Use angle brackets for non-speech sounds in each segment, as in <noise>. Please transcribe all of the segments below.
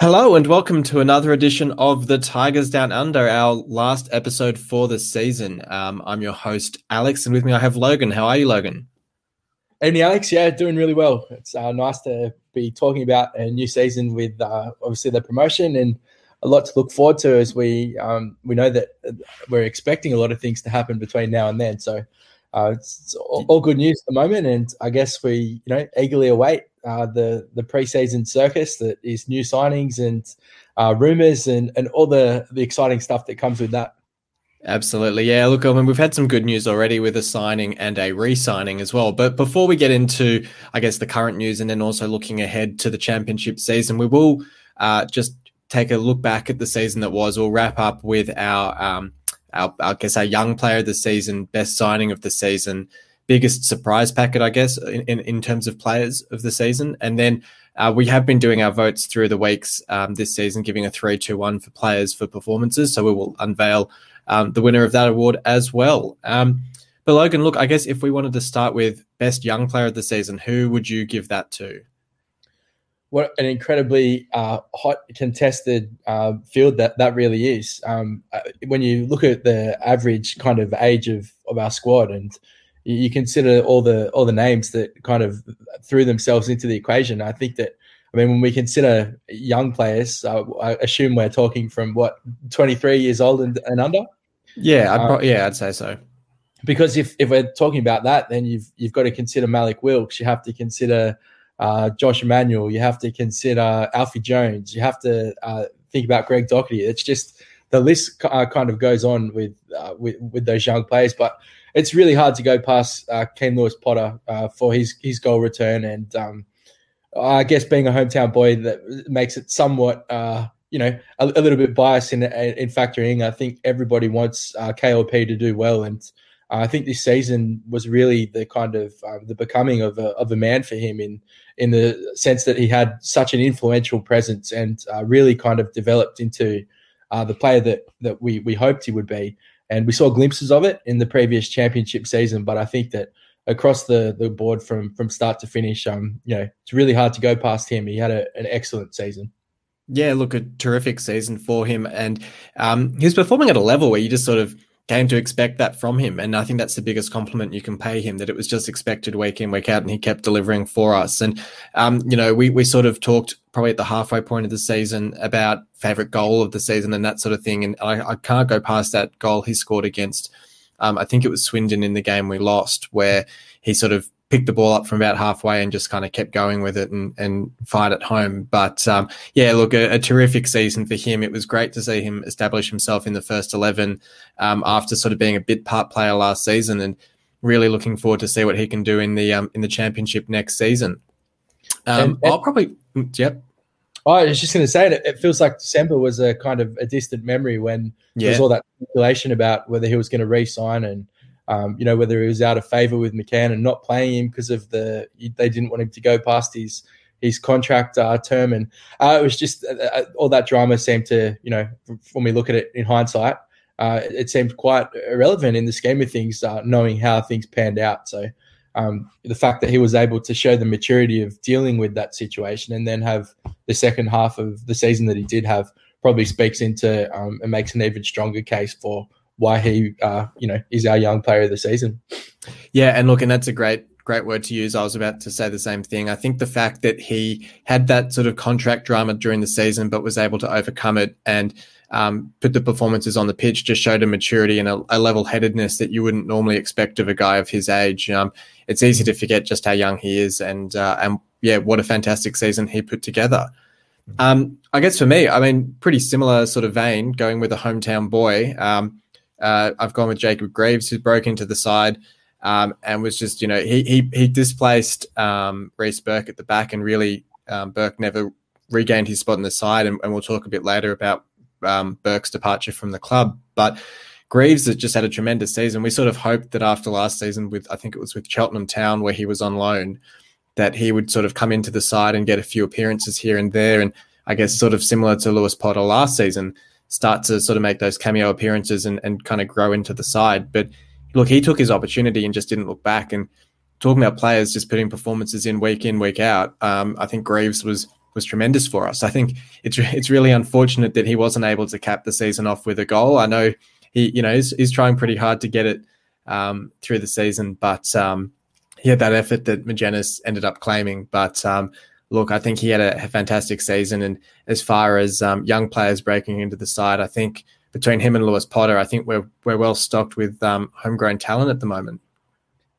Hello and welcome to another edition of the Tigers Down Under, our last episode for the season. Um, I'm your host Alex, and with me I have Logan. How are you, Logan? Evening, Alex. Yeah, doing really well. It's uh, nice to be talking about a new season with uh, obviously the promotion and a lot to look forward to as we um, we know that we're expecting a lot of things to happen between now and then. So uh, it's, it's all, all good news at the moment, and I guess we you know eagerly await uh, the the preseason circus that is new signings and uh, rumors and and all the the exciting stuff that comes with that. Absolutely. Yeah. Look, I mean, we've had some good news already with a signing and a re signing as well. But before we get into, I guess, the current news and then also looking ahead to the championship season, we will uh, just take a look back at the season that was. We'll wrap up with our, um, our, I guess, our young player of the season, best signing of the season, biggest surprise packet, I guess, in, in, in terms of players of the season. And then uh, we have been doing our votes through the weeks um, this season, giving a 3 2 1 for players for performances. So we will unveil um, the winner of that award as well. Um, but Logan, look, I guess if we wanted to start with best young player of the season, who would you give that to? What an incredibly uh, hot, contested uh, field that that really is. Um, uh, when you look at the average kind of age of, of our squad, and you, consider all the all the names that kind of threw themselves into the equation, I think that I mean, when we consider young players, uh, I assume we're talking from what 23 years old and, and under. Yeah, I'd pro- yeah, I'd say so. Because if, if we're talking about that, then you've you've got to consider Mallik Wilks. You have to consider uh, Josh Emmanuel. You have to consider Alfie Jones. You have to uh, think about Greg Docherty. It's just the list uh, kind of goes on with uh, with with those young players, but it's really hard to go past uh, Keane Lewis Potter uh, for his his goal return and. Um, I guess being a hometown boy that makes it somewhat, uh, you know, a, a, little bit biased in in factoring. I think everybody wants uh, KLP to do well, and uh, I think this season was really the kind of um, the becoming of a of a man for him in in the sense that he had such an influential presence and uh, really kind of developed into uh, the player that that we we hoped he would be. And we saw glimpses of it in the previous championship season, but I think that across the the board from from start to finish. Um, you know, it's really hard to go past him. He had a, an excellent season. Yeah, look, a terrific season for him, and um, he's performing at a level where you just sort of came to expect that from him, and I think that's the biggest compliment you can pay him that it was just expected week in week out, and he kept delivering for us. And um, you know, we we sort of talked probably at the halfway point of the season about favorite goal of the season and that sort of thing, and I, I can't go past that goal he scored against um, I think it was Swindon in the game we lost, where he sort of picked the ball up from about halfway and just kind of kept going with it and, and fired at home. But um, yeah, look, a, a, terrific season for him. It was great to see him establish himself in the first 11 um, after sort of being a bit part player last season and really looking forward to see what he can do in the um, in the championship next season. Um, and, and, I'll probably, yep. I was just going to say it, it feels like December was a kind of a distant memory when yeah. there was all that speculation about whether he was going to re-sign and um, you know whether he was out of favor with McCann and not playing him because of the they didn't want him to go past his his contract uh, term. And uh, it was just uh, uh all that drama seemed to you know when we look at it in hindsight uh, it seemed quite irrelevant in the scheme of things uh, knowing how things panned out. So um, the fact that he was able to show the maturity of dealing with that situation and then have the second half of the season that he did have probably speaks into um, and makes an even stronger case for why he, uh, you know, is our young player of the season. Yeah, and look, and that's a great great word to use. I was about to say the same thing. I think the fact that he had that sort of contract drama during the season, but was able to overcome it and um, put the performances on the pitch just showed a maturity and a, a level headedness that you wouldn't normally expect of a guy of his age. Um, it's easy to forget just how young he is, and uh, and yeah, what a fantastic season he put together. Um, I guess for me, I mean, pretty similar sort of vein, going with a hometown boy. Um, uh, I've gone with Jacob Greaves, who broke into the side um, and was just, you know, he he, he displaced um, Reece Burke at the back, and really um, Burke never regained his spot in the side. And, and we'll talk a bit later about um, Burke's departure from the club. But Greaves has just had a tremendous season. We sort of hoped that after last season, with I think it was with Cheltenham Town, where he was on loan, that he would sort of come into the side and get a few appearances here and there. And I guess sort of similar to Lewis Potter last season, start to sort of make those cameo appearances and, and kind of grow into the side. But look, he took his opportunity and just didn't look back. And talking about players just putting performances in week in, week out, um, I think Greaves was was tremendous for us. I think it's it's really unfortunate that he wasn't able to cap the season off with a goal. I know he, you know, is, trying pretty hard to get it um, through the season, but um, he had that effort that Magennis ended up claiming. But um, look, I think he had a, fantastic season. And as far as um, young players breaking into the side, I think between him and Lewis Potter, I think we're we're well stocked with um, homegrown talent at the moment.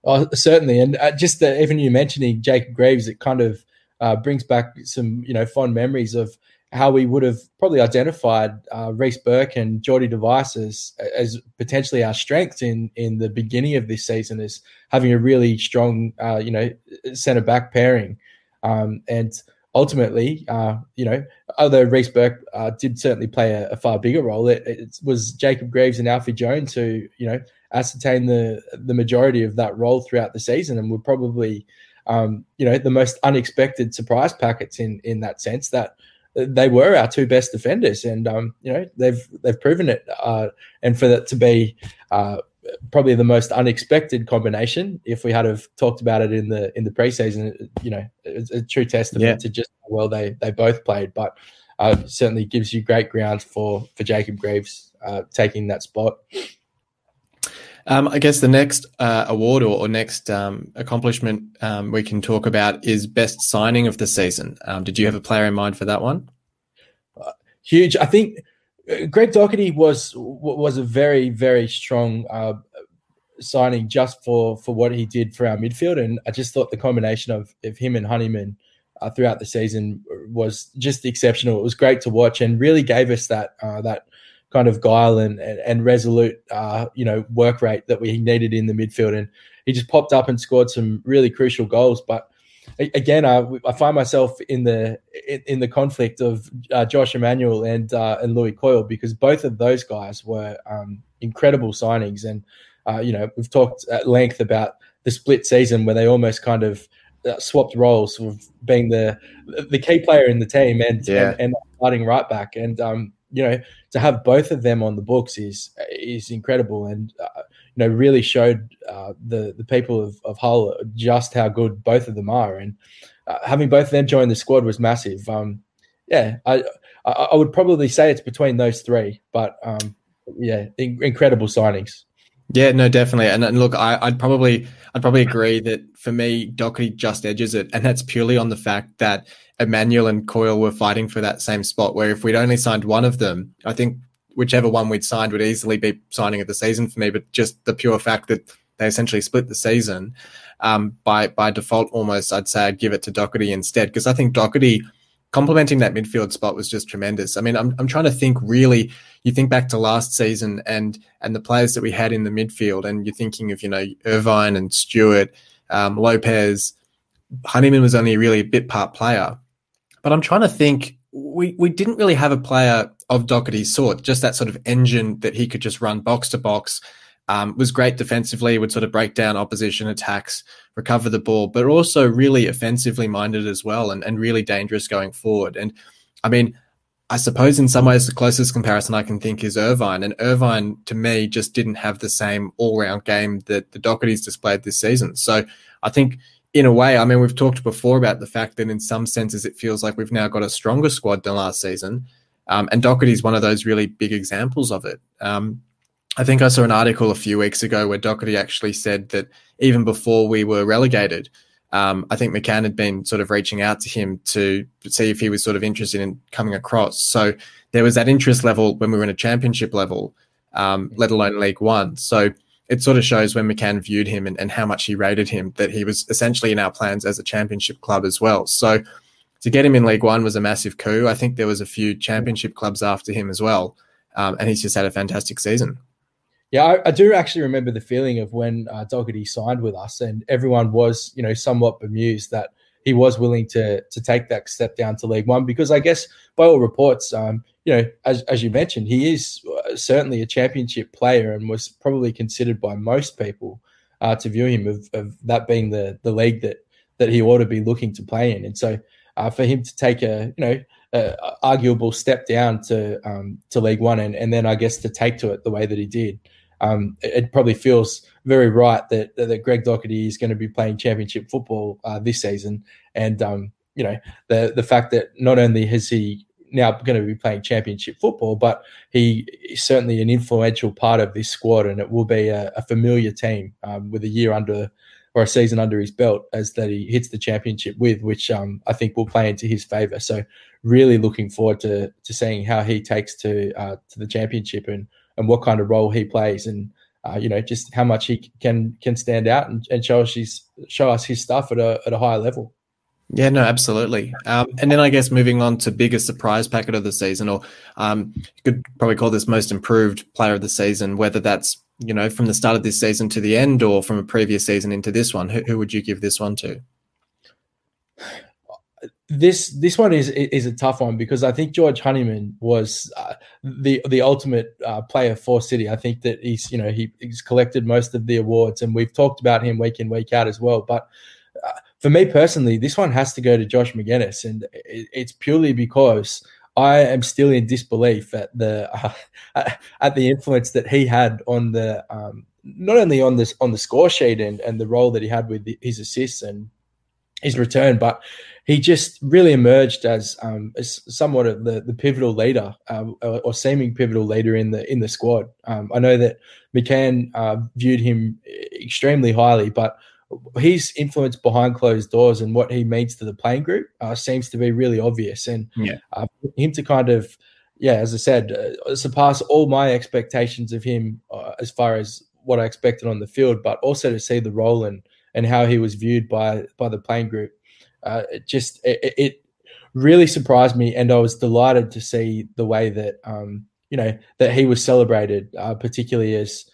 Oh, certainly, and uh, just the, even you mentioning Jacob Greaves, it kind of uh, brings back some you know fond memories of how we would have probably identified uh, Reece Burke and Jordy de Wijs as, as potentially our strengths in in the beginning of this season as having a really strong uh, you know centre back pairing, um, and ultimately uh, you know although Reece Burke uh, did certainly play a, a far bigger role, it, it, was Jacob Greaves and Alfie Jones who you know ascertain the the majority of that role throughout the season, and were probably um, you know the most unexpected surprise packets in in that sense that they were our two best defenders, and um, you know they've they've proven it. Uh, and for that to be uh, probably the most unexpected combination, if we had have talked about it in the in the preseason, you know, it's a true testament yeah. to just how well they they both played. But uh, certainly gives you great grounds for for Jacob Greaves uh, taking that spot. Um, I guess the next uh, award or, or next um, accomplishment um, we can talk about is best signing of the season. Um, did you have a player in mind for that one? Uh, huge. I think Greg Docherty was was a very very strong uh, signing just for for what he did for our midfield, and I just thought the combination of of him and Honeyman. Uh, throughout the season was just exceptional. It was great to watch and really gave us that uh, that kind of guile and, and, and resolute, uh, you know, work rate that we needed in the midfield. And he just popped up and scored some really crucial goals. But again, I, I find myself in the in, in the conflict of uh, Josh Emmanuel and uh, and Lewie Coyle because both of those guys were um, incredible signings. And uh, you know, we've talked at length about the split season where they almost kind of uh, swapped roles, sort of being the the key player in the team and yeah. and, and starting right back. And um, you know, to have both of them on the books is is incredible, and uh, you know, really showed uh, the the people of, of Hull just how good both of them are, and uh, having both of them join the squad was massive. Um, yeah, I I would probably say it's between those three, but um, yeah, in- incredible signings. Yeah, no, definitely. And, and look, I, would probably I'd probably agree that for me, Docherty just edges it, and that's purely on the fact that Emmanuel and Coyle were fighting for that same spot. Where if we'd only signed one of them, I think whichever one we'd signed would easily be signing of the season for me. But just the pure fact that they essentially split the season um, by by default, almost I'd say I'd give it to Docherty instead because I think Docherty complementing that midfield spot was just tremendous. I mean, I'm I'm trying to think really. You think back to last season and and the players that we had in the midfield, and you're thinking of you know Irvine and Stewart, um, Lopez. Honeyman was only really a bit part player, but I'm trying to think. We we didn't really have a player of Docherty's sort, just that sort of engine that he could just run box to box. Um, was great defensively, would sort of break down opposition attacks, recover the ball, but also really offensively minded as well and, and really dangerous going forward. And I mean, I suppose in some ways the closest comparison I can think is Irvine. And Irvine, to me, just didn't have the same all round game that the Docherty's displayed this season. So I think, in a way, I mean, we've talked before about the fact that in some senses it feels like we've now got a stronger squad than last season. Um, and Docherty is one of those really big examples of it. Um, I think I saw an article a few weeks ago where Docherty actually said that even before we were relegated, um, I think McCann had been sort of reaching out to him to see if he was sort of interested in coming across. So there was that interest level when we were in a championship level, um, let alone League One. So it sort of shows when McCann viewed him and, and how much he rated him that he was essentially in our plans as a championship club as well. So to get him in League One was a massive coup. I think there was a few championship clubs after him as well, um, and he's just had a fantastic season. Yeah, I, I, do actually remember the feeling of when uh, signed with us, and everyone was, you know, somewhat bemused that he was willing to to take that step down to League One because I guess by all reports, um, you know, as as you mentioned, he is uh, certainly a championship player and was probably considered by most people uh, to view him of, of that being the the league that that he ought to be looking to play in. And so uh, for him to take a you know a, arguable step down to um, to League One and, and then I guess to take to it the way that he did, um, it, it, probably feels very right that that Greg Docherty is going to be playing Championship football uh, this season. And um, you know the the fact that not only has he now going to be playing championship football, but he is certainly an influential part of this squad, and it will be a, a familiar team um, with a year under or a season under his belt as that he hits the championship with, which um, I think will play into his favour. So, really looking forward to to seeing how he takes to uh, to the championship and and what kind of role he plays, and uh, you know just how much he can can stand out and, and show us his show us his stuff at a at a higher level. Yeah, no, absolutely. Um, and then I guess moving on to biggest surprise packet of the season, or um, you could probably call this most improved player of the season, whether that's you know from the start of this season to the end, or from a previous season into this one. Who, who would you give this one to? This this one is is a tough one because I think George Honeyman was uh, the the ultimate uh, player for City. I think that he's you know he, he's collected most of the awards, and we've talked about him week in week out as well, but. Uh, for me personally, this one has to go to Josh Magennis, and it's purely because I am still in disbelief at the uh, <laughs> at the influence that he had on the um, not only on this on the score sheet and and the role that he had with his assists and his return, but he just really emerged as, um, as somewhat of the, the pivotal leader uh, or, seeming pivotal leader in the in the squad. Um, I know that McCann uh, viewed him extremely highly, but his influence behind closed doors and what he means to the playing group uh, seems to be really obvious. And yeah. uh, him to kind of, yeah, as I said, uh, surpass all my expectations of him uh, as far as what I expected on the field, but also to see the role and and how he was viewed by by the playing group. Uh, it just it, it, really surprised me, and I was delighted to see the way that um, you know that he was celebrated, uh, particularly as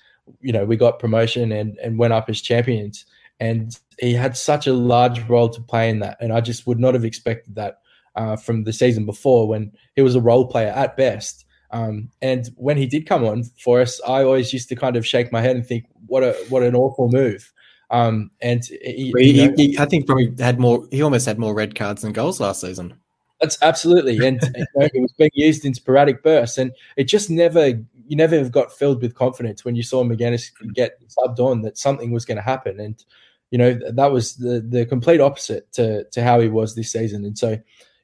you know we got promotion and and went up as champions and he had such a large role to play in that. And I just would not have expected that uh, from the season before when he was a role player at best. Um, and when he did come on for us, I always used to kind of shake my head and think, "What a what an awful move." Um, and he, he, he, I think probably had more. He almost had more red cards than goals last season. That's absolutely, and <laughs> you know, it was being used in sporadic bursts, and it just never you never got filled with confidence when you saw Magennis get subbed on that something was going to happen, and you know that was the the complete opposite to to how he was this season. And so, you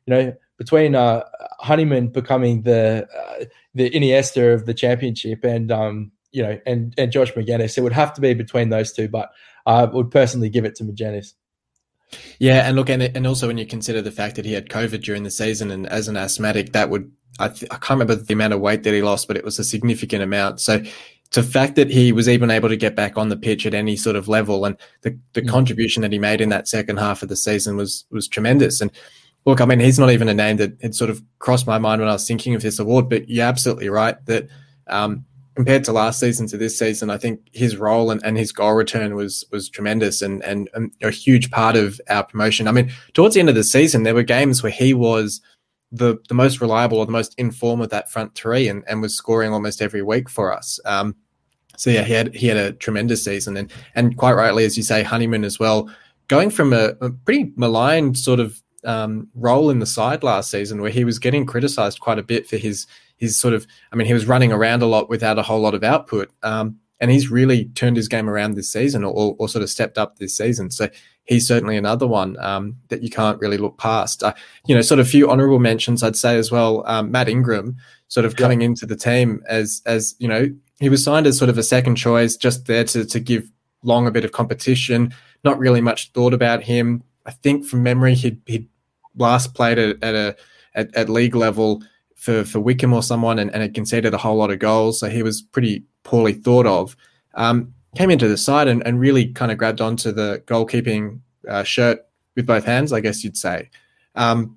know, between uh, Honeyman becoming the uh, the Iniesta of the championship and um, you know and and Josh Magennis, it would have to be between those two. But I would personally give it to Magennis. Yeah, and look, and and also when you consider the fact that he had COVID during the season, and as an asthmatic, that would I, th- I can't remember the amount of weight that he lost, but it was a significant amount. So the fact that he was even able to get back on the pitch at any sort of level and the, the mm. contribution that he made in that second half of the season was was tremendous. And look, I mean, he's not even a name that had sort of crossed my mind when I was thinking of this award, but you're absolutely right that um, compared to last season to this season, I think his role and, and his goal return was was tremendous and, and, a huge part of our promotion. I mean, towards the end of the season, there were games where he was the the most reliable or the most informed of that front three and, and was scoring almost every week for us. Um, so yeah, he had he had a tremendous season and and quite rightly, as you say, Honeyman as well, going from a, a pretty maligned sort of um, role in the side last season where he was getting criticised quite a bit for his his sort of I mean he was running around a lot without a whole lot of output. Um, and he's really turned his game around this season or, or, sort of stepped up this season. So he's certainly another one um, that you can't really look past. Uh, you know, sort of a few honourable mentions I'd say as well. Um, Matt Ingram sort of coming into the team as as you know he was signed as sort of a second choice, just there to to give Long a bit of competition. Not really much thought about him. I think from memory he'd he'd last played at, at a at, at, league level for for Wycombe or someone and, and had conceded a whole lot of goals, so he was pretty poorly thought of. Um, came into the side and, and really kind of grabbed onto the goalkeeping uh, shirt with both hands, I guess you'd say. Um,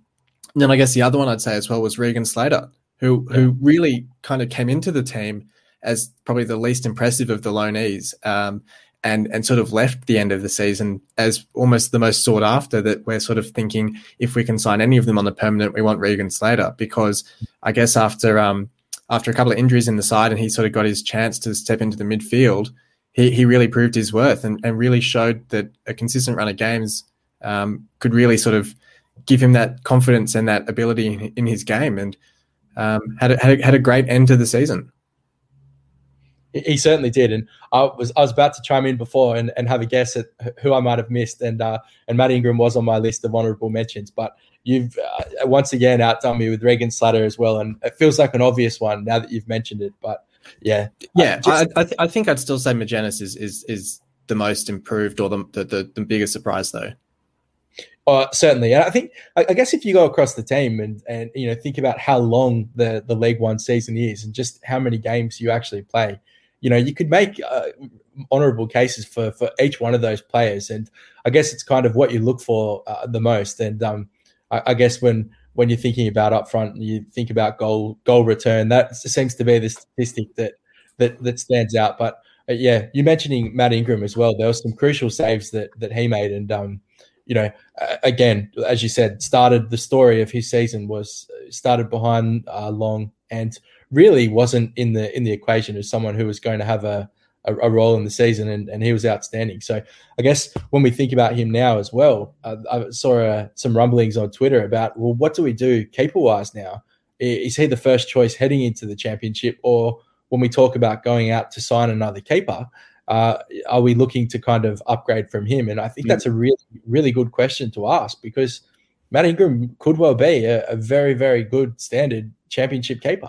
then I guess the other one I'd say as well was Regan Slater, who yeah. who really kind of came into the team as probably the least impressive of the loanees, um, and and sort of left the end of the season as almost the most sought after. That we're sort of thinking if we can sign any of them on the permanent, we want Regan Slater because I guess after um, after a couple of injuries in the side and he sort of got his chance to step into the midfield, he, he really proved his worth and, and really showed that a consistent run of games um, could really sort of give him that confidence and that ability in, his game, and um, had a, had a, had a great end to the season. He certainly did, and I was I was about to chime in before and, and have a guess at who I might have missed, and uh, and Matt Ingram was on my list of honourable mentions, but you've uh, once again outdone me with Regan Slater as well, and it feels like an obvious one now that you've mentioned it, but yeah, yeah, just, I I, th- I, think I'd still say Magennis is is is the most improved or the the, the, the biggest surprise though. Uh, certainly, and I think I, I, guess if you go across the team and and you know think about how long the the League One season is and just how many games you actually play, you know, you could make uh, honourable cases for for each one of those players, and I guess it's kind of what you look for uh, the most. And um, I, I, guess when when you're thinking about upfront, and you think about goal goal return. That seems to be the statistic that that that stands out. But uh, yeah, you mentioning Matt Ingram as well. There were some crucial saves that that he made, and um, you know, again, as you said, started the story of his season was uh, started behind uh, Long and really wasn't in the in the equation as someone who was going to have a, a, a, role in the season, and, and he was outstanding. So I guess when we think about him now as well, uh, I saw uh, some rumblings on Twitter about well, what do we do keeper wise now? Is he the first choice heading into the championship, or when we talk about going out to sign another keeper? Uh, are we looking to kind of upgrade from him? And I think that's a really, really good question to ask because Matt Ingram could well be a, a very, very good standard championship keeper.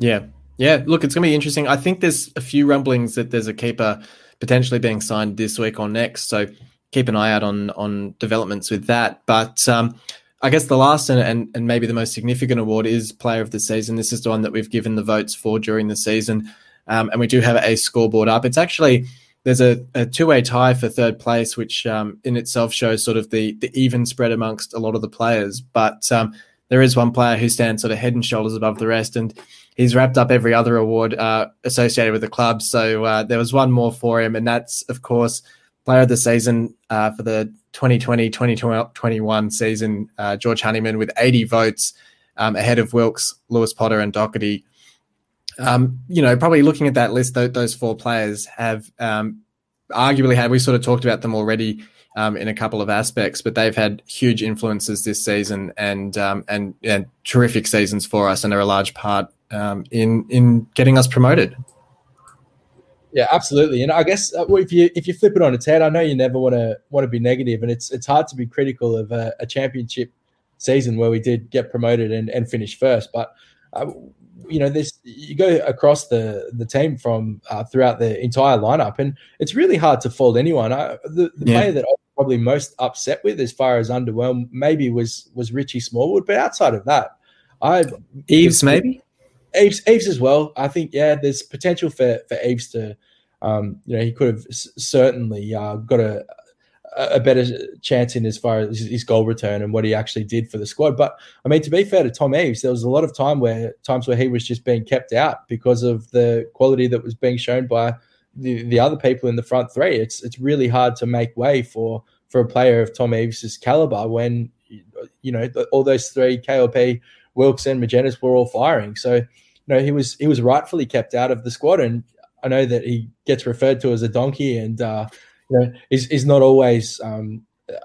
Yeah. Yeah. Look, it's going to be interesting. I think there's a few rumblings that there's a keeper potentially being signed this week or next. So keep an eye out on on developments with that. But um, I guess the last and, and, and maybe the most significant award is Player of the Season. This is the one that we've given the votes for during the season. Um, and we do have a scoreboard up. It's actually there's a, a two way tie for third place, which um, in itself shows sort of the the even spread amongst a lot of the players. But um, there is one player who stands sort of head and shoulders above the rest, and he's wrapped up every other award uh, associated with the club. So uh, there was one more for him, and that's, of course, player of the season uh, for the 2020 2021 season, uh, George Honeyman, with 80 votes um, ahead of Wilks, Lewis Potter, and Docherty. Um, you know, probably looking at that list, th- those four players have um, arguably had, we sort of talked about them already um, in a couple of aspects, but they've had huge influences this season and um, and, and terrific seasons for us, and are a large part um, in in getting us promoted. Yeah, absolutely. And I guess uh, if you if you flip it on its head, I know you never want to want to be negative, and it's it's hard to be critical of a, a championship season where we did get promoted and, and finish first. But uh, you know, this you go across the the team from uh, throughout the entire lineup, and it's really hard to fault anyone. I, the, the yeah. player that I was probably most upset with as far as underwhelmed maybe was was Richie Smallwood. But outside of that, I Eaves maybe Eaves Eaves as well. I think yeah, there's potential for for Eaves to. Um, you know, he could have certainly uh, got a, a better chance in as far as his goal return and what he actually did for the squad. But I mean, to be fair to Tom Eaves, there was a lot of time where times where he was just being kept out because of the quality that was being shown by the, the other people in the front three. It's it's really hard to make way for for a player of Tom Eaves's caliber when you know all those three KLP, Wilks, and Magennis were all firing. So you know he was he was rightfully kept out of the squad, and I know that he gets referred to as a donkey, and uh, you know is is not always. Um,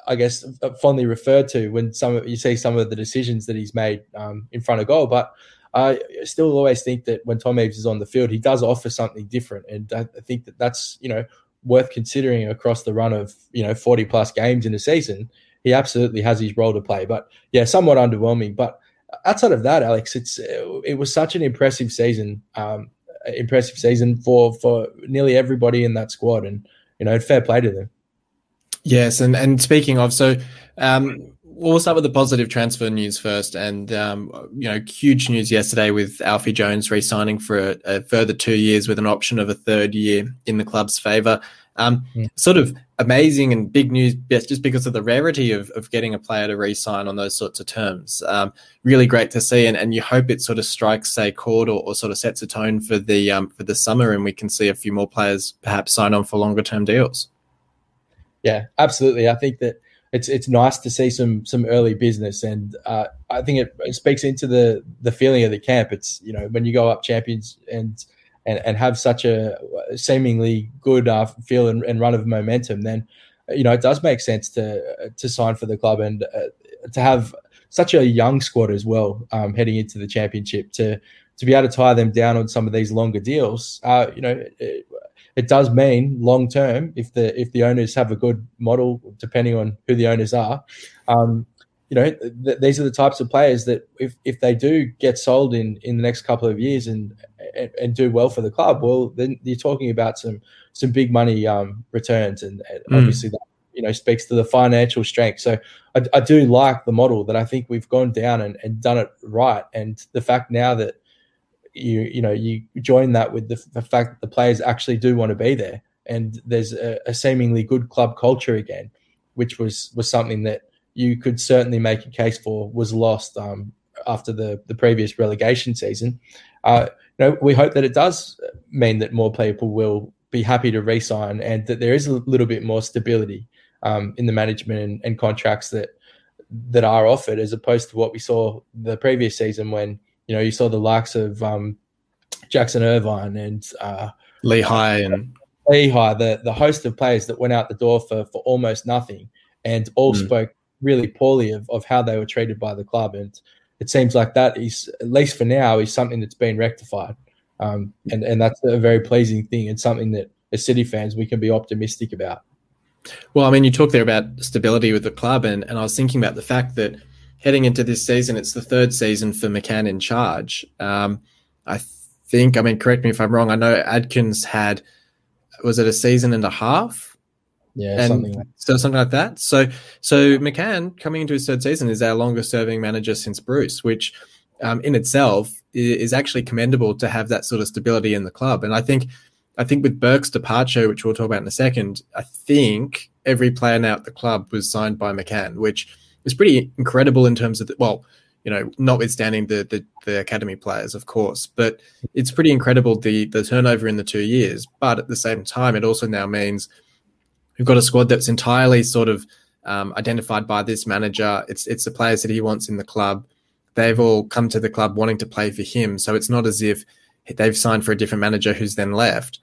I guess fondly referred to when some you see some of the decisions that he's made um, in front of goal, but I still always think that when Tom Eaves is on the field, he does offer something different, and I think that that's you know worth considering across the run of you know forty plus games in a season. He absolutely has his role to play, but yeah, somewhat underwhelming. But outside of that, Alex, it's it was such an impressive season, um, impressive season for for nearly everybody in that squad, and you know, fair play to them. Yes, and and speaking of, so um, we'll start with the positive transfer news first. And, um, you know, huge news yesterday with Alfie Jones re signing for a, a, further two years with an option of a third year in the club's favour. Um, yeah. Sort of amazing and big news just because of the rarity of, of getting a player to re sign on those sorts of terms. Um, really great to see. And, and you hope it sort of strikes a chord or, or sort of sets a tone for the, um, for the summer and we can see a few more players perhaps sign on for longer term deals. Yeah, absolutely. I think that it's it's nice to see some some early business, and uh, I think it, it, speaks into the the feeling of the camp. It's you know when you go up champions and and, and have such a seemingly good uh, feel and, and, run of momentum, then you know, it does make sense to to sign for the club and uh, to have such a young squad as well um, heading into the championship to to be able to tie them down on some of these longer deals. Uh, you know, it, it does mean long term if the if the owners have a good model, depending on who the owners are. Um, you know, th- these are the types of players that if, if they do get sold in, in the next couple of years and, and, and do well for the club, well, then you're talking about some some big money um, returns, and, and mm. obviously that you know speaks to the financial strength. So I, I, do like the model that I think we've gone down and, and done it right, and the fact now that you you know you join that with the, the fact that the players actually do want to be there, and there's a, a seemingly good club culture again, which was was something that you could certainly make a case for was lost um, after the the previous relegation season. Uh, you know, we hope that it does mean that more people will be happy to resign and that there is a little bit more stability um, in the management and, and, contracts that that are offered as opposed to what we saw the previous season when you know you saw the likes of um, Jackson Irvine and uh, Lichaj and Lichaj, the the host of players that went out the door for for almost nothing and all mm. spoke really poorly of, of how they were treated by the club. And it seems like that is, at least for now, is something that's been rectified. Um, and, and that's a very pleasing thing and something that as City fans we can be optimistic about. Well, I mean, you talk there about stability with the club, and, and I was thinking about the fact that heading into this season, it's the third season for McCann in charge. Um, I think, I mean, correct me if I'm wrong. I know Adkins had, was it a season and a half yeah, and something like so something like that. So so McCann coming into his third season is our longest serving manager since Bruce, which um, in itself is actually commendable to have that sort of stability in the club. And I think I think with Burke's departure, which we'll talk about in a second, I think every player now at the club was signed by McCann, which is pretty incredible in terms of the, well, you know, notwithstanding the, the, the academy players, of course, but it's pretty incredible the the turnover in the two years. But at the same time, it also now means we've got a squad that's entirely sort of um, identified by this manager. It's it's the players that he wants in the club. They've all come to the club wanting to play for him, so it's not as if they've signed for a different manager who's then left.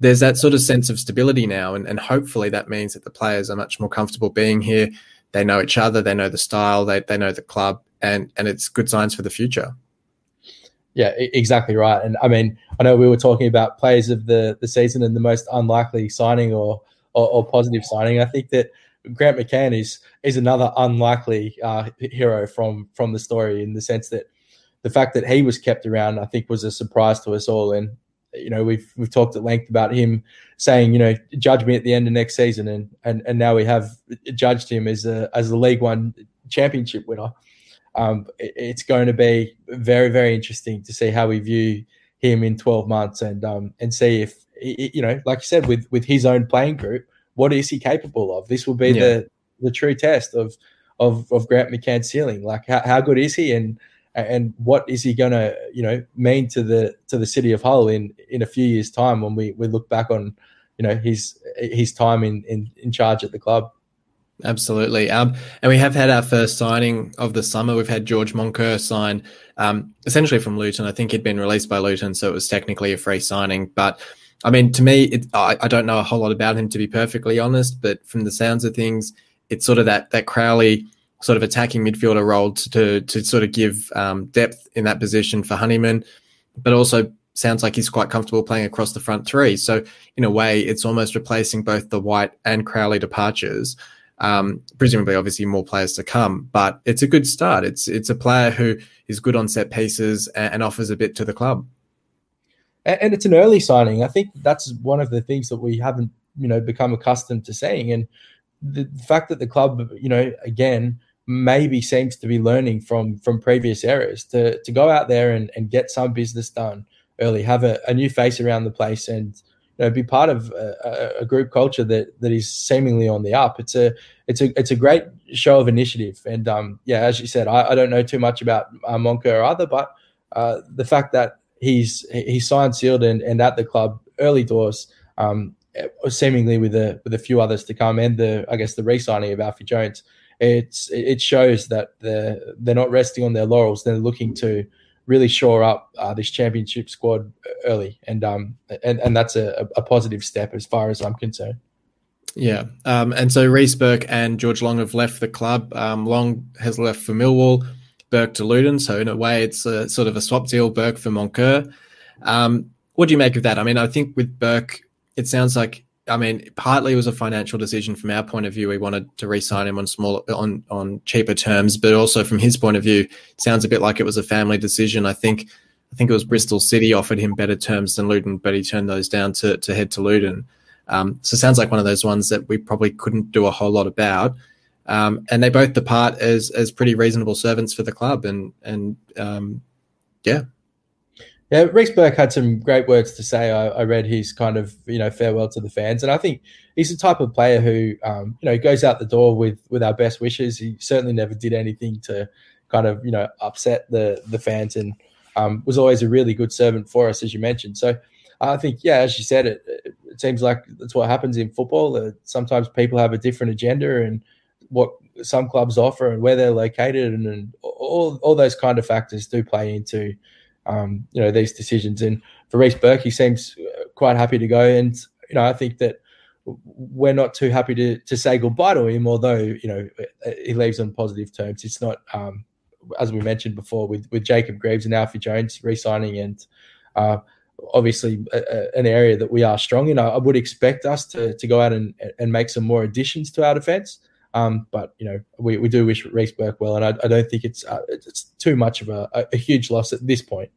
There's that sort of sense of stability now, and, and hopefully that means that the players are much more comfortable being here. They know each other, they know the style, they they know the club, and and it's good signs for the future. Yeah, exactly right. And I mean, I know we were talking about players of the the season and the most unlikely signing or or, or positive signing. I think that Grant McCann is is another unlikely uh, hero from from the story in the sense that the fact that he was kept around, I think, was a surprise to us all. And you know, we've we've talked at length about him saying, you know, judge me at the end of next season, and and and now we have judged him as a as a League One championship winner. Um, it, it's going to be very very interesting to see how we view him in 12 months and um, and see if you know, like you said, with with his own playing group, what is he capable of? This will be yeah. the the true test of of of Grant McCann's ceiling. Like how, how good is he and and what is he going to you know mean to the to the city of Hull in in a few years time when we we look back on you know his his time in in, in charge at the club. Absolutely. Um, and we have had our first signing of the summer. We've had George Moncur sign um, essentially from Luton. I think he'd been released by Luton, so it was technically a free signing. But I mean, to me, it, I, I, don't know a whole lot about him to be perfectly honest, but from the sounds of things, it's sort of that that Crowley sort of attacking midfielder role to to, to sort of give um, depth in that position for Honeyman, but also sounds like he's quite comfortable playing across the front three. So in a way, it's almost replacing both the White and Crowley departures. Um, presumably, obviously, more players to come, but it's a good start. It's it's a player who is good on set pieces and, and offers a bit to the club and, and it's an early signing. I think that's one of the things that we haven't, you know, become accustomed to seeing. And the, fact that the club, you know, again, maybe seems to be learning from from previous errors to to go out there and, and get some business done early, have a, a new face around the place, and you know be part of a, a, group culture that that is seemingly on the up. It's a it's a it's a great show of initiative, and um yeah, as you said, I, I don't know too much about uh, Moncur or other, but uh, the fact that he's he's signed, sealed, and, and at the club early doors, um, seemingly with a with a few others to come, and the I guess the re-signing of Alfie Jones. It's it shows that they're they're not resting on their laurels. They're looking to really shore up uh, this championship squad early, and um and and that's a, a positive step as far as I'm concerned. Yeah, um, and so Reece Burke and George Long have left the club. Um, Long has left for Millwall, Burke to Luton. So in a way, it's a, sort of a swap deal. Burke for Moncur. Um, what do you make of that? I mean, I think with Burke, it sounds like I mean, partly it was a financial decision from our point of view. We wanted to re-sign him on small on on cheaper terms, but also from his point of view, sounds a bit like it was a family decision. I think I think it was Bristol City offered him better terms than Luton, but he turned those down to to head to Luton. Um, so it sounds like one of those ones that we probably couldn't do a whole lot about. Um, and they both depart as as pretty reasonable servants for the club, and and um, yeah, yeah, Reece Burke had some great words to say. I, I, read his kind of you know farewell to the fans, and I think he's the type of player who um, you know goes out the door with with our best wishes. He certainly never did anything to kind of you know upset the the fans, and um, was always a really good servant for us, as you mentioned. So I think yeah, as you said, it, it seems like that's what happens in football. Uh, sometimes people have a different agenda and what some clubs offer and where they're located, and, and all all those kind of factors do play into um, you know these decisions. And for Reece Burke, he seems uh, quite happy to go. And you know, I think that we're not too happy to to say goodbye to him, although you know he leaves on positive terms. It's not um, as we mentioned before with with Jacob Greaves and Alfie Jones re-signing and. Uh, obviously, a, a, an area that we are strong in. I, I, would expect us to, to go out and, and make some more additions to our defence. Um, but you know, we, we do wish Reece Burke well, and I, I don't think it's uh, it's too much of a, a, huge loss at this point.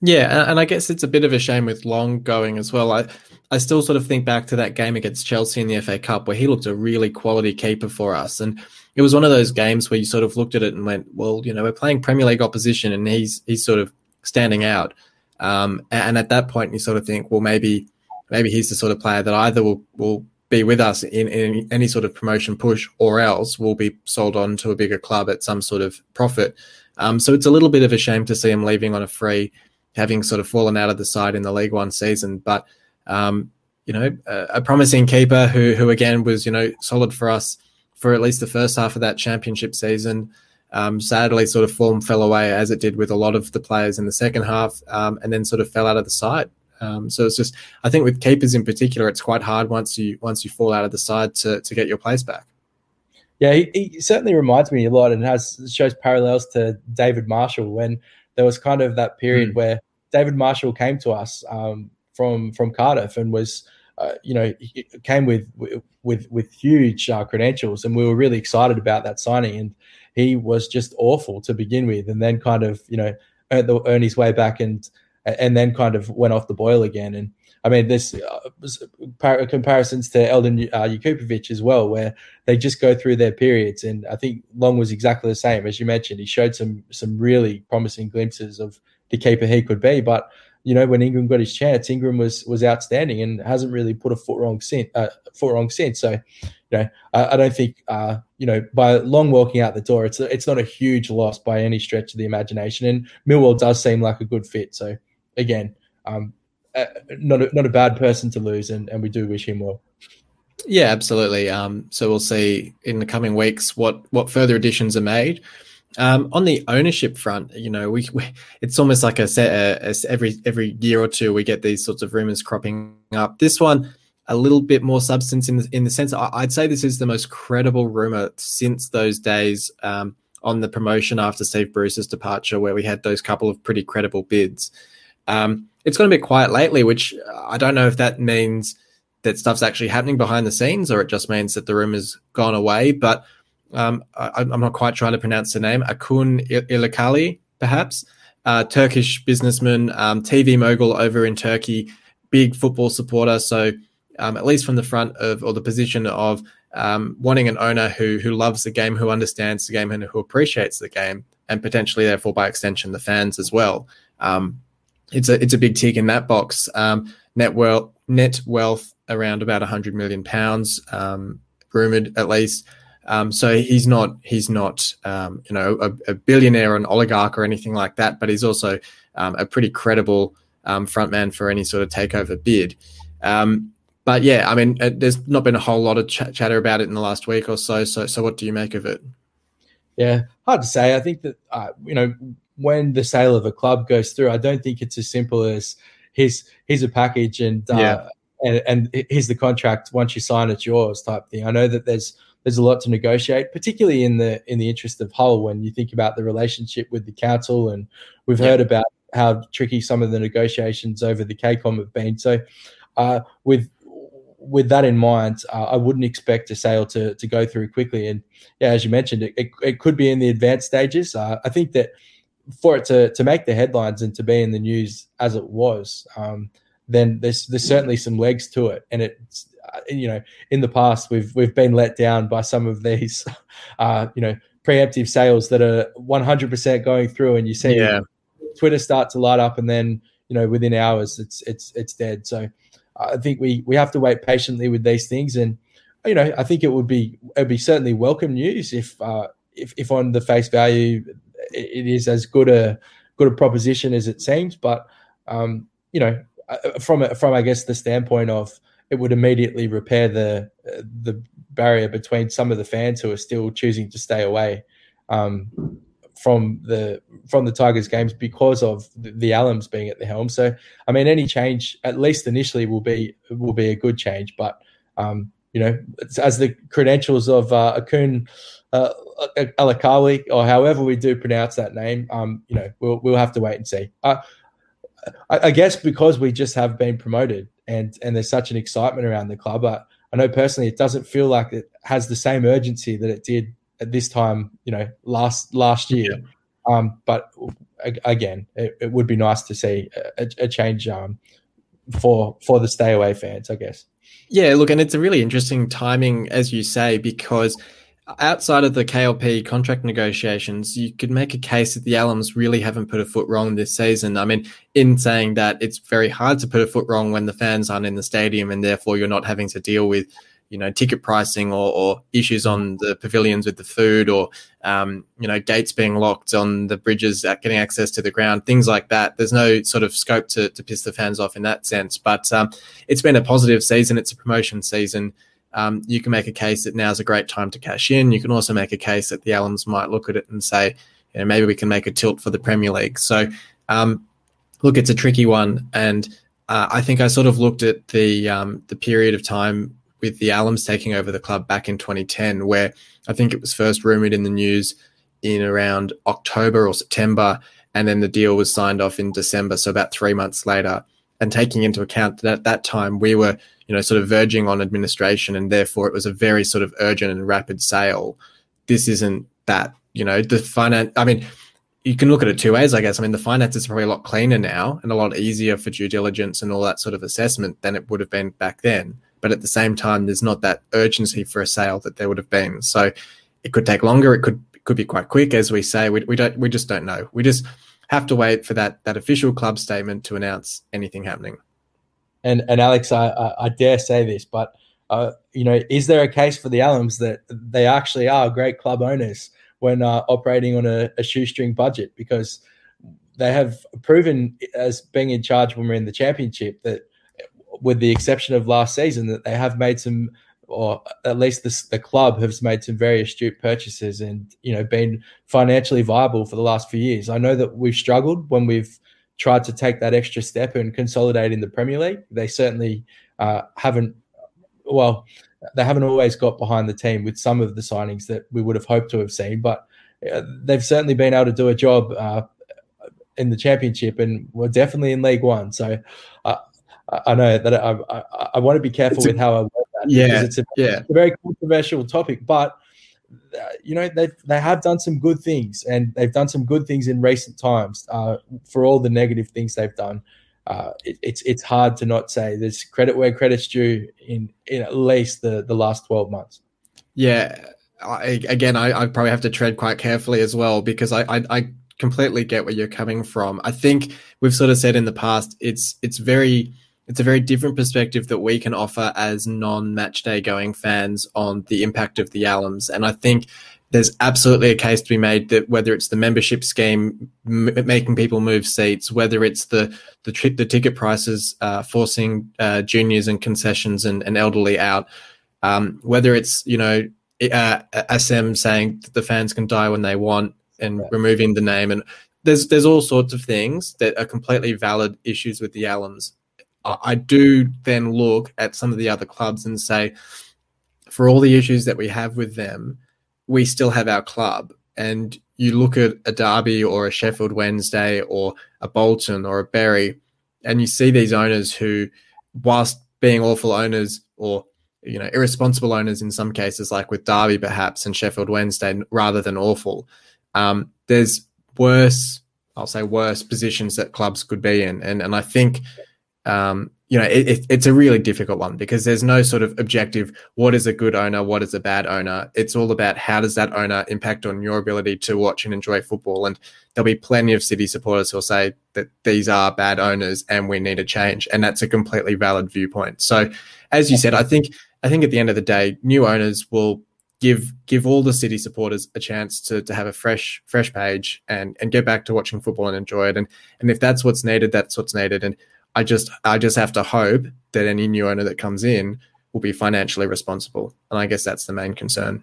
Yeah, and I guess it's a bit of a shame with Long going as well. I I still sort of think back to that game against Chelsea in the FA Cup where he looked a really quality keeper for us, and it was one of those games where you sort of looked at it and went, well, you know, we're playing Premier League opposition, and he's he's sort of standing out. Um, and at that point, you sort of think, well, maybe maybe he's the sort of player that either will will be with us in, in any sort of promotion push, or else will be sold on to a bigger club at some sort of profit. Um, so it's a little bit of a shame to see him leaving on a free, having sort of fallen out of the side in the League One season. But um, you know, a, a, promising keeper who who again was you know solid for us for at least the first half of that championship season. Um, sadly, sort of form fell away as it did with a lot of the players in the second half, um, and then sort of fell out of the side. Um, so it's just, I think with keepers in particular, it's quite hard once you once you fall out of the side to to get your place back. Yeah, he, he certainly reminds me a lot, and has shows parallels to David Marshall when there was kind of that period mm. where David Marshall came to us um, from from Cardiff and was. Uh, you know, came with with with huge uh, credentials, and we were really excited about that signing. And he was just awful to begin with, and then kind of you know earned, the, earned his way back and and then kind of went off the boil again. And I mean, there's uh, comparisons to Eldin uh, as well, where they just go through their periods. And I think Long was exactly the same as you mentioned. He showed some some really promising glimpses of the keeper he could be, but you know, when Ingram got his chance, Ingram was was outstanding and hasn't really put a foot wrong since. Uh, foot wrong since. So, you know, I, I don't think uh, you know by Long walking out the door, it's a, it's not a huge loss by any stretch of the imagination. And Millwall does seem like a good fit. So, again, um, not a, not a bad person to lose, and, and we do wish him well. Yeah, absolutely. Um, so we'll see in the coming weeks what what further additions are made. Um, on the ownership front, you know, we, we it's almost like a set a, a, every every year or two we get these sorts of rumors cropping up. This one, a little bit more substance in the in the sense I, would say this is the most credible rumor since those days um, on the promotion after Steve Bruce's departure, where we had those couple of pretty credible bids. Um, it's gone a bit quiet lately, which I don't know if that means that stuff's actually happening behind the scenes or it just means that the rumor's gone away. But um, I, am not quite trying to pronounce the name. Acun Ilıcalı, perhaps, uh, Turkish businessman, um, TV mogul over in Turkey, big football supporter. So um, at least from the front of or the position of um, wanting an owner who who loves the game, who understands the game, and who appreciates the game, and potentially therefore by extension the fans as well. Um, it's a it's a big tick in that box. Um, net wealth net wealth around about hundred million pounds, um, rumored at least. Um, so he's not he's not um, you know a, a, billionaire or an oligarch or anything like that, but he's also um, a pretty credible um, frontman for any sort of takeover bid. But yeah, I mean, uh, there's not been a whole lot of ch- chatter about it in the last week or so. So, so what do you make of it? Yeah, hard to say. I think that uh, you know when the sale of a club goes through, I don't think it's as simple as here's here's a package and uh, yeah. and, and here's the contract. Once you sign, it's yours type thing. I know that there's there's a lot to negotiate, particularly in the in the interest of Hull. When you think about the relationship with the council, and we've heard about how tricky some of the negotiations over the KCOM have been. So, uh, with with that in mind, uh, I wouldn't expect a sale to to go through quickly. And yeah, as you mentioned, it, it, it could be in the advanced stages. Uh, I think that for it to to make the headlines and to be in the news as it was, um, then there's there's certainly some legs to it. And it's uh, you know in the past we've we've been let down by some of these <laughs> uh, you know preemptive sales that are 100% going through, and you see yeah. Twitter start to light up, and then you know within hours it's it's it's dead. So I think we we have to wait patiently with these things, and you know I think it would be it would be certainly welcome news if uh, if if on the face value it is as good a good a proposition as it seems, but um, you know uh, from from I guess the standpoint of it would immediately repair the the barrier between some of the fans who are still choosing to stay away. Um, from the from the Tigers games because of the, the Allams being at the helm. So I mean, any change, at least initially, will be will be a good change. But um, you know, as the credentials of uh, Acun uh, Alakawi, or however we do pronounce that name, um, you know, we'll we'll have to wait and see. Uh, I, I, guess because we just have been promoted and and there's such an excitement around the club. I, I know personally, it doesn't feel like it has the same urgency that it did at this time, you know, last last year. Yeah. Um, but again, it, it, would be nice to see a, a change um, for for the stay away fans, I guess. Yeah, look, and it's a really interesting timing, as you say, because outside of the KLP contract negotiations, you could make a case that the Allams really haven't put a foot wrong this season. I mean, in saying that it's very hard to put a foot wrong when the fans aren't in the stadium and therefore you're not having to deal with you know ticket pricing or, or issues on the pavilions with the food or um, you know gates being locked on the bridges getting access to the ground things like that. There's no sort of scope to, to piss the fans off in that sense. But um, it's been a positive season. It's a promotion season um, you can make a case that now's a great time to cash in. You can also make a case that the allams might look at it and say you know maybe we can make a tilt for the premier league. So um, look it's a tricky one. And uh, I think I sort of looked at the um, the period of time with the Allams taking over the club back in 2010, where I think it was first rumored in the news in around October or September, and then the deal was signed off in December, so about three months later. And taking into account that at that time we were, you know, sort of verging on administration, and therefore it was a very sort of urgent and rapid sale. This isn't that, you know, the finance. I mean, you can look at it two ways, I guess. I mean, the finances are probably a lot cleaner now and a lot easier for due diligence and all that sort of assessment than it would have been back then but at the same time, there's not that urgency for a sale that there would have been. So it could take longer. It could could be quite quick, as we say. We, we don't we just don't know. We just have to wait for that that official club statement to announce anything happening. And and Alex, I I, I dare say this, but uh, you know, is there a case for the Allams that they actually are great club owners when uh, operating on a, a shoestring budget because they have proven as being in charge when we're in the championship that with the exception of last season, that they have made some, or at least the, the club has made some very astute purchases and you know been financially viable for the last few years. I know that we've struggled when we've tried to take that extra step and consolidate in the Premier League. They certainly uh, haven't. Well, they haven't always got behind the team with some of the signings that we would have hoped to have seen, but uh, they've certainly been able to do a job uh, in the championship and we're definitely in League One. So uh, I know that I, I, I want to be careful with how I word that. Yeah, it's a, yeah. It's a very controversial topic, but you know they they have done some good things, and they've done some good things in recent times. Uh, for all the negative things they've done, uh, it, it's it's hard to not say there's credit where credit's due in in at least the the last twelve months. Yeah, I, again, I, I probably have to tread quite carefully as well because I, I, I completely get where you're coming from. I think we've sort of said in the past it's it's very it's a very different perspective that we can offer as non-match day going fans on the impact of the Allams. And I think there's absolutely a case to be made that whether it's the membership scheme m- making people move seats, whether it's the the, tri- the ticket prices uh, forcing uh, juniors and concessions and, and elderly out, um, whether it's you know uh, Assem saying that the fans can die when they want and right. removing the name and there's there's all sorts of things that are completely valid issues with the Allams I, do then look at some of the other clubs and say, for all the issues that we have with them, we still have our club. And you look at a Derby or a Sheffield Wednesday or a Bolton or a Bury, and you see these owners who, whilst being awful owners or you know irresponsible owners in some cases, like with Derby perhaps and Sheffield Wednesday, rather than awful, um, there's worse. I'll say worse positions that clubs could be in, and and I think um, you know, it, it, it's a really difficult one because there's no sort of objective. What is a good owner? What is a bad owner? It's all about how does that owner impact on your ability to watch and enjoy football. And there'll be plenty of City supporters who'll say that these are bad owners and we need a change, and that's a completely valid viewpoint. So, as you said, I think I think at the end of the day, new owners will give give all the City supporters a chance to to have a fresh fresh page and and get back to watching football and enjoy it. And and if that's what's needed, that's what's needed. And I just I just have to hope that any new owner that comes in will be financially responsible, and I guess that's the main concern.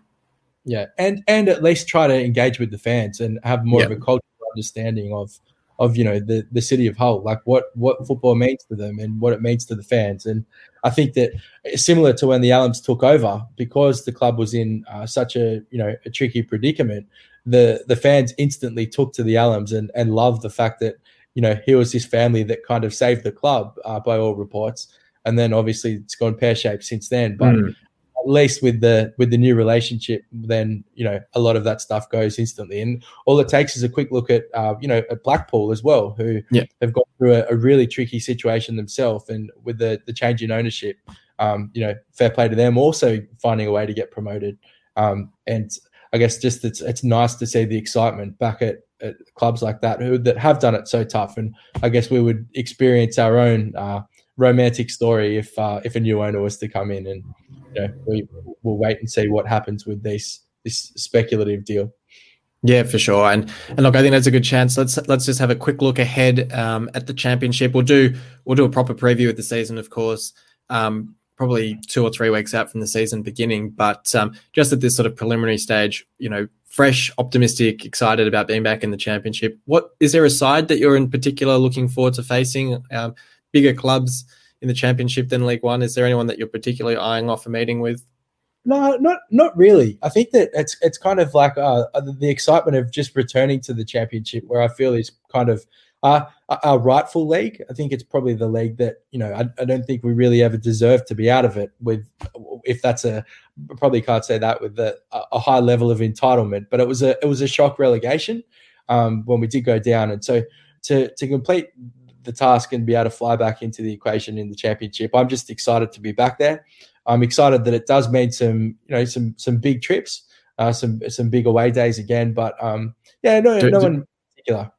Yeah, and and at least try to engage with the fans and have more of a cultural understanding of of you know the the city of Hull, like what what football means to them and what it means to the fans. And I think that similar to when the Allams took over, because the club was in uh, such a you know a tricky predicament, the the fans instantly took to the Allams and and loved the fact that you know, he was this family that kind of saved the club uh, by all reports. And then obviously it's gone pear shaped since then. But mm. at least with the with the new relationship, then you know a lot of that stuff goes instantly. And all it takes is a quick look at uh, you know at Blackpool as well, who yeah. have gone through a, a, really tricky situation themselves. And with the the change in ownership, um, you know, fair play to them also finding a way to get promoted. Um, and I guess just it's it's nice to see the excitement back at at clubs like that who that have done it so tough. And I guess we would experience our own uh, romantic story if uh, if a new owner was to come in, and you know we will wait and see what happens with this this speculative deal. Yeah, for sure. And and look, I think that's a good chance. Let's let's just have a quick look ahead um, at the championship. We'll do we'll do a proper preview of the season, of course. Um, probably two or three weeks out from the season beginning, but um, just at this sort of preliminary stage, you know, fresh, optimistic, excited about being back in the championship. What is there a side that you're in particular looking forward to facing? Um, bigger clubs in the championship than League One. Is there anyone that you're particularly eyeing off a meeting with? No, not not really. I think that it's it's kind of like uh, the excitement of just returning to the championship, where I feel is kind of uh, our rightful league. I think it's probably the league that you know. I, I, don't think we really ever deserve to be out of it. With if that's a probably can't say that with the, a high level of entitlement, but it was a it was a shock relegation um, when we did go down, and so to to complete the task and be able to fly back into the equation in the championship, I'm just excited to be back there. I'm excited that it does mean some you know some some big trips, uh, some some big away days again. But um, yeah, no, do, no do, one in particular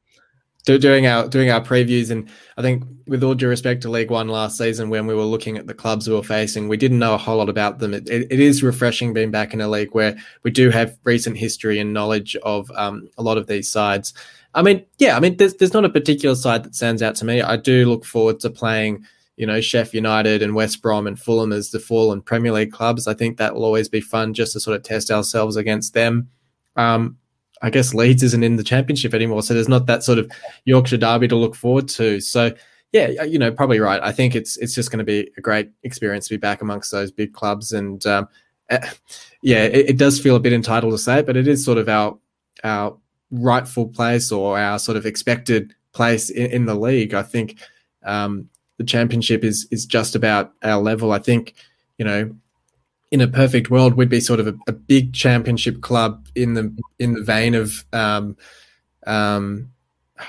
doing our doing our previews. And I think with all due respect to League One last season when we were looking at the clubs we were facing we didn't know a whole lot about them. It, it, it is refreshing being back in a league where we do have recent history and knowledge of um, a lot of these sides. I mean yeah I mean there's, there's not a particular side that stands out to me. I do look forward to playing you know Sheff United and West Brom and Fulham as the fallen Premier League clubs. I think that will always be fun just to sort of test ourselves against them. Um, I guess Leeds isn't in the championship anymore, so there's not that sort of Yorkshire derby to look forward to. So yeah, you know, probably right. I think it's it's just going to be a great experience to be back amongst those big clubs, and um, eh, yeah, it, it, does feel a bit entitled to say it, but it is sort of our our rightful place or our sort of expected place in, in the league. I think um, the championship is is just about our level. I think you know in a perfect world, we'd be sort of a, a big championship club in the in the vein of, um, um,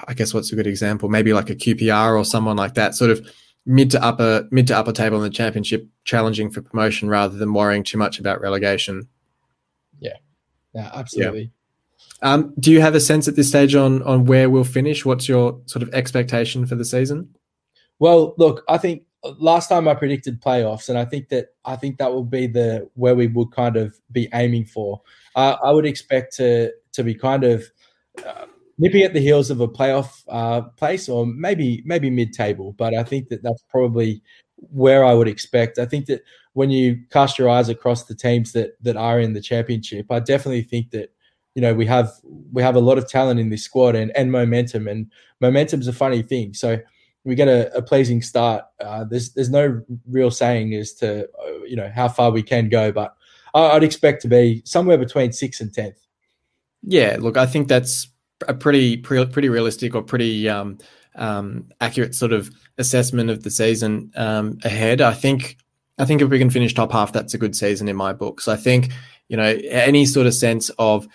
I guess what's a good example? Maybe like a QPR or someone like that, sort of mid to upper mid to upper table in the championship, challenging for promotion rather than worrying too much about relegation. Yeah, yeah, absolutely. Yeah. Um, do you have a sense at this stage on on where we'll finish? What's your sort of expectation for the season? Well, look, I think last time I predicted playoffs, and I think that I think that will be the where we would kind of be aiming for. I would expect to to be kind of uh, nipping at the heels of a playoff uh, place, or maybe maybe mid table. But I think that that's probably where I would expect. I think that when you cast your eyes across the teams that that are in the championship, I definitely think that you know we have we have a lot of talent in this squad and and momentum, and momentum's a funny thing. So we get a, a pleasing start, uh, there's there's no real saying as to uh, you know how far we can go, but I'd expect to be somewhere between sixth and tenth. Yeah, look, I think that's a pretty pretty realistic or pretty um, um, accurate sort of assessment of the season um, ahead. I think I think if we can finish top half, that's a good season in my books. I think you know any sort of sense of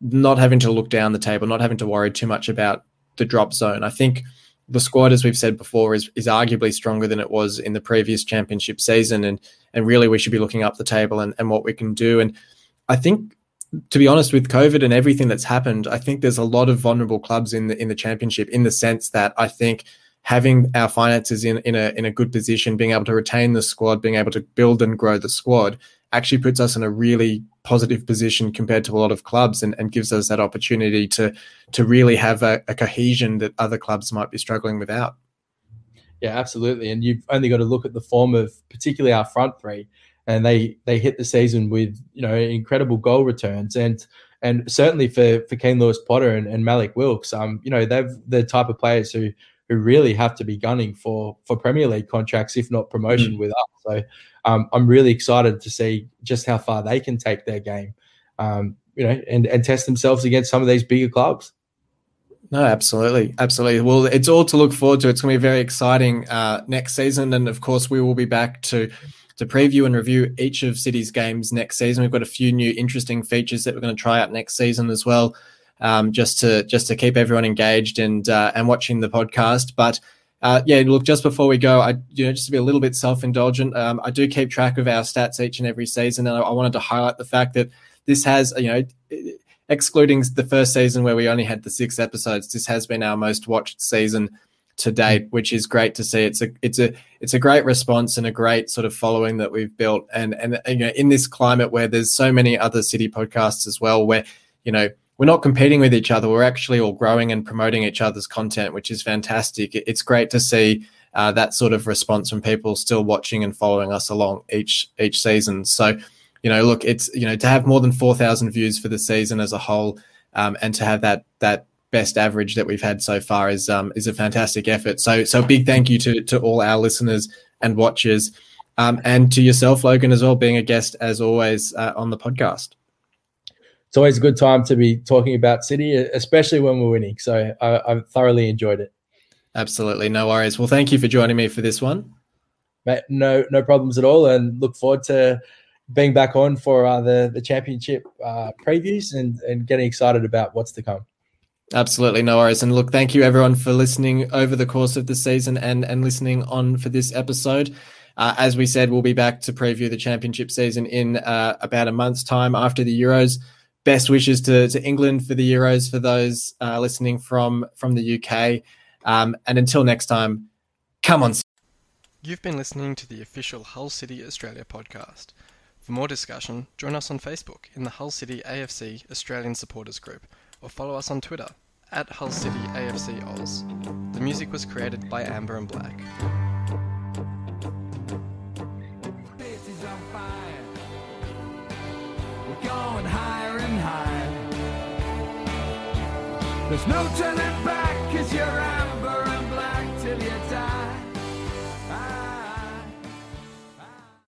not having to look down the table, not having to worry too much about the drop zone. I think the squad, as we've said before, is is arguably stronger than it was in the previous championship season, and and really we should be looking up the table and, and what we can do. And I think, to be honest, with COVID and everything that's happened, I think there's a lot of vulnerable clubs in the in the championship in the sense that I think having our finances in in a in a good position, being able to retain the squad, being able to build and grow the squad, actually puts us in a really positive position compared to a lot of clubs and, and gives us that opportunity to to really have a, a cohesion that other clubs might be struggling without. Yeah, absolutely. And you've only got to look at the form of particularly our front three, and they they hit the season with you know incredible goal returns and and certainly for for Keane Lewis Potter and, and Mallik Wilks, um, you know they've the type of players who who really have to be gunning for for Premier League contracts, if not promotion, mm. with us. So um, I'm really excited to see just how far they can take their game, um, you know, and and test themselves against some of these bigger clubs. No, absolutely, absolutely. Well, it's all to look forward to. It's going to be very exciting uh, next season, and of course, we will be back to to preview and review each of City's games next season. We've got a few new interesting features that we're going to try out next season as well um, just to just to keep everyone engaged and uh, and watching the podcast. But uh, yeah, look, just before we go, I you know just to be a little bit self indulgent, um, I do keep track of our stats each and every season, and I, I, wanted to highlight the fact that this has you know. Excluding the first season where we only had the six episodes, this has been our most watched season to date, which is great to see. It's a it's a it's a great response and a great sort of following that we've built. And and you know, in this climate where there's so many other city podcasts as well, where you know we're not competing with each other. We're actually all growing and promoting each other's content, which is fantastic. It's great to see uh, that sort of response from people still watching and following us along each each season. So, you know, look, it's you know to have more than four thousand views for the season as a whole, um, and to have that that best average that we've had so far is um, is a fantastic effort. So, so big thank you to to all our listeners and watchers, um, and to yourself, Logan, as well, being a guest as always uh, on the podcast it's always a good time to be talking about City, especially when we're winning. So I, I've thoroughly enjoyed it. Absolutely, no worries. Well, thank you for joining me for this one. Mate, no, no problems at all, and look forward to being back on for uh, the the championship uh, previews and and getting excited about what's to come. Absolutely, no worries. And look, thank you everyone for listening over the course of the season and and listening on for this episode. Uh, as we said, we'll be back to preview the championship season in uh, about a month's time after the Euros best wishes to, to England for the Euros for those uh, listening from from the UK. Um, and until next time, come on. You've been listening to the official Hull City Australia podcast. For more discussion, join us on Facebook in the Hull City AFC Australian Supporters Group or follow us on Twitter at Hull City AFC Oz. The music was created by Amber and Black. There's no turning back, cause you're out.